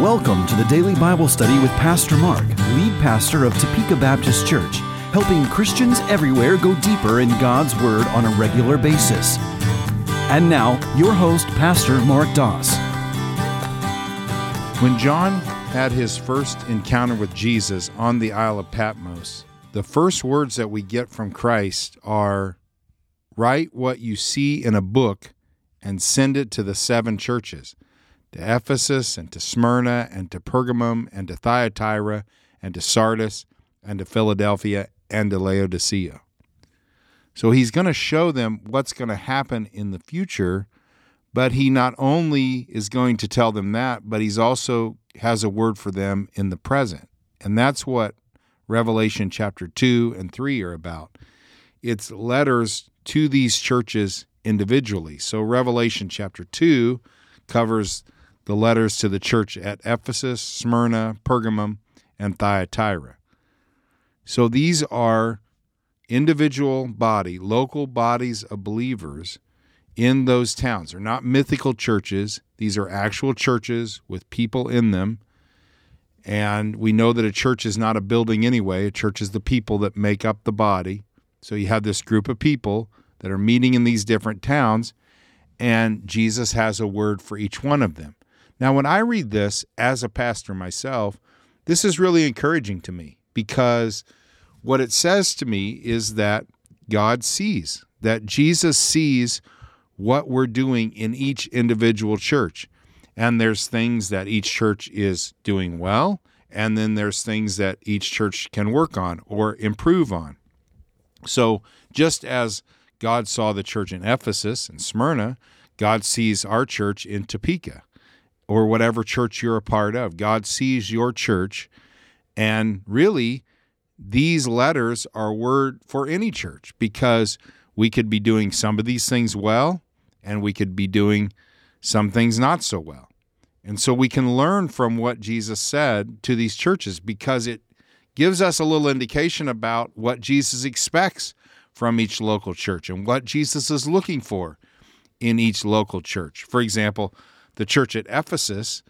Welcome to the Daily Bible Study with Pastor Mark, lead pastor of Topeka Baptist Church, helping Christians everywhere go deeper in God's Word on a regular basis. And now, your host, Pastor Mark Doss. When John had his first encounter with Jesus on the Isle of Patmos, the first words that we get from Christ are Write what you see in a book and send it to the seven churches to Ephesus and to Smyrna and to Pergamum and to Thyatira and to Sardis and to Philadelphia and to Laodicea. So he's going to show them what's going to happen in the future, but he not only is going to tell them that, but he's also has a word for them in the present. And that's what Revelation chapter 2 and 3 are about. It's letters to these churches individually. So Revelation chapter 2 covers the letters to the church at Ephesus, Smyrna, Pergamum, and Thyatira. So these are individual body, local bodies of believers in those towns. They're not mythical churches. These are actual churches with people in them. And we know that a church is not a building anyway. A church is the people that make up the body. So you have this group of people that are meeting in these different towns, and Jesus has a word for each one of them. Now, when I read this as a pastor myself, this is really encouraging to me because what it says to me is that God sees, that Jesus sees what we're doing in each individual church. And there's things that each church is doing well, and then there's things that each church can work on or improve on. So, just as God saw the church in Ephesus and Smyrna, God sees our church in Topeka or whatever church you're a part of. God sees your church, and really, these letters are word for any church because we could be doing some of these things well, and we could be doing some things not so well. And so we can learn from what Jesus said to these churches because it gives us a little indication about what Jesus expects from each local church and what Jesus is looking for in each local church. For example, the church at Ephesus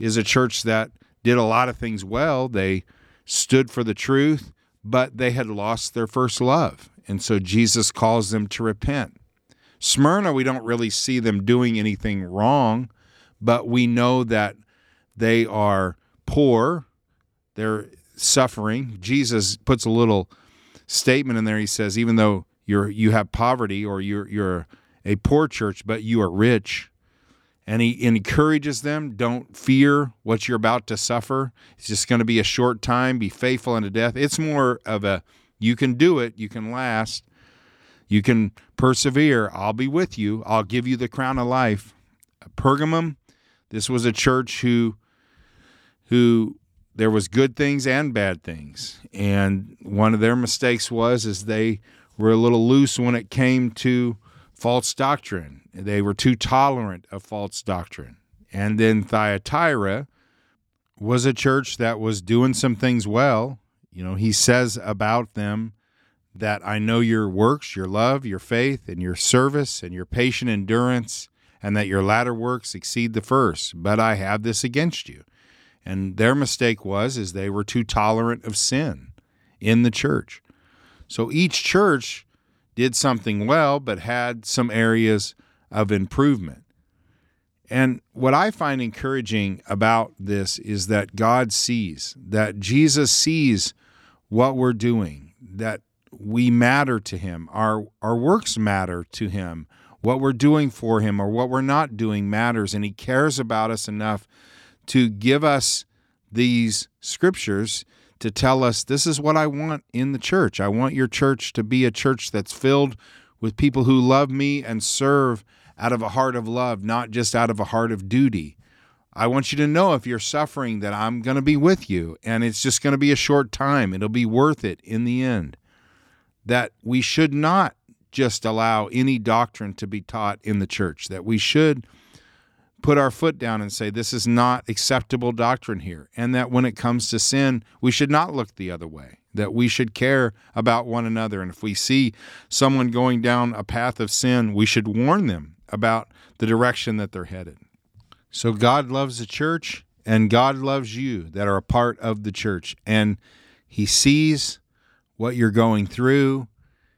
is a church that did a lot of things well. They stood for the truth, but they had lost their first love. And so Jesus calls them to repent. Smyrna, we don't really see them doing anything wrong, but we know that they are poor, they're suffering. Jesus puts a little statement in there. He says, even though you're you have poverty or you're you're a poor church, but you are rich. And he encourages them, don't fear what you're about to suffer. It's just going to be a short time. Be faithful unto death. It's more of a you can do it, you can last, you can persevere. I'll be with you. I'll give you the crown of life. Pergamum, this was a church who who there was good things and bad things. And one of their mistakes was is they were a little loose when it came to false doctrine. They were too tolerant of false doctrine. And then Thyatira was a church that was doing some things well. You know, he says about them that I know your works, your love, your faith, and your service, and your patient endurance, and that your latter works exceed the first. But I have this against you. And their mistake was is they were too tolerant of sin in the church. So each church did something well, but had some areas of improvement. And what I find encouraging about this is that God sees, that Jesus sees what we're doing, that we matter to Him, our, our works matter to Him, what we're doing for Him or what we're not doing matters, and He cares about us enough to give us these scriptures to tell us this is what I want in the church. I want your church to be a church that's filled with people who love me and serve out of a heart of love, not just out of a heart of duty. I want you to know if you're suffering that I'm going to be with you and it's just going to be a short time. It'll be worth it in the end. That we should not just allow any doctrine to be taught in the church, that we should put our foot down and say, this is not acceptable doctrine here. And that when it comes to sin, we should not look the other way, that we should care about one another. And if we see someone going down a path of sin, we should warn them about the direction that they're headed. So God loves the church, And God loves you that are a part of the church. And He sees what you're going through,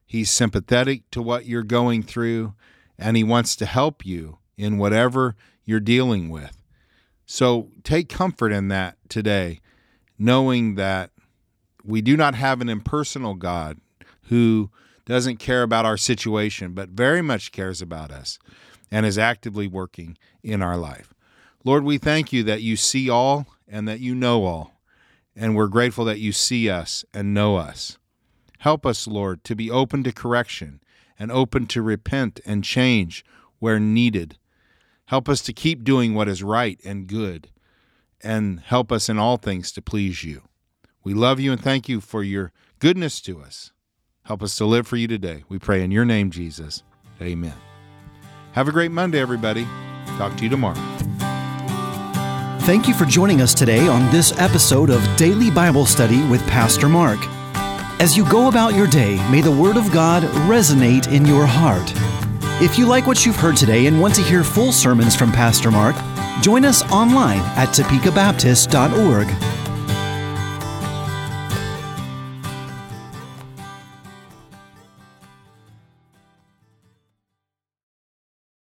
He's sympathetic to what you're going through, and He wants to help you in whatever you're dealing with. So take comfort in that today, knowing that we do not have an impersonal God who doesn't care about our situation, but very much cares about us and is actively working in our life. Lord, we thank you that you see all and that you know all, and we're grateful that you see us and know us. Help us, Lord, to be open to correction and open to repent and change where needed. Help us to keep doing what is right and good, and help us in all things to please you. We love you and thank you for your goodness to us. Help us to live for you today. We pray in your name, Jesus. Amen. Have a great Monday, everybody. Talk to you tomorrow. Thank you for joining us today on this episode of Daily Bible Study with Pastor Mark. As you go about your day, may the Word of God resonate in your heart. If you like what you've heard today and want to hear full sermons from Pastor Mark, join us online at topekabaptist.org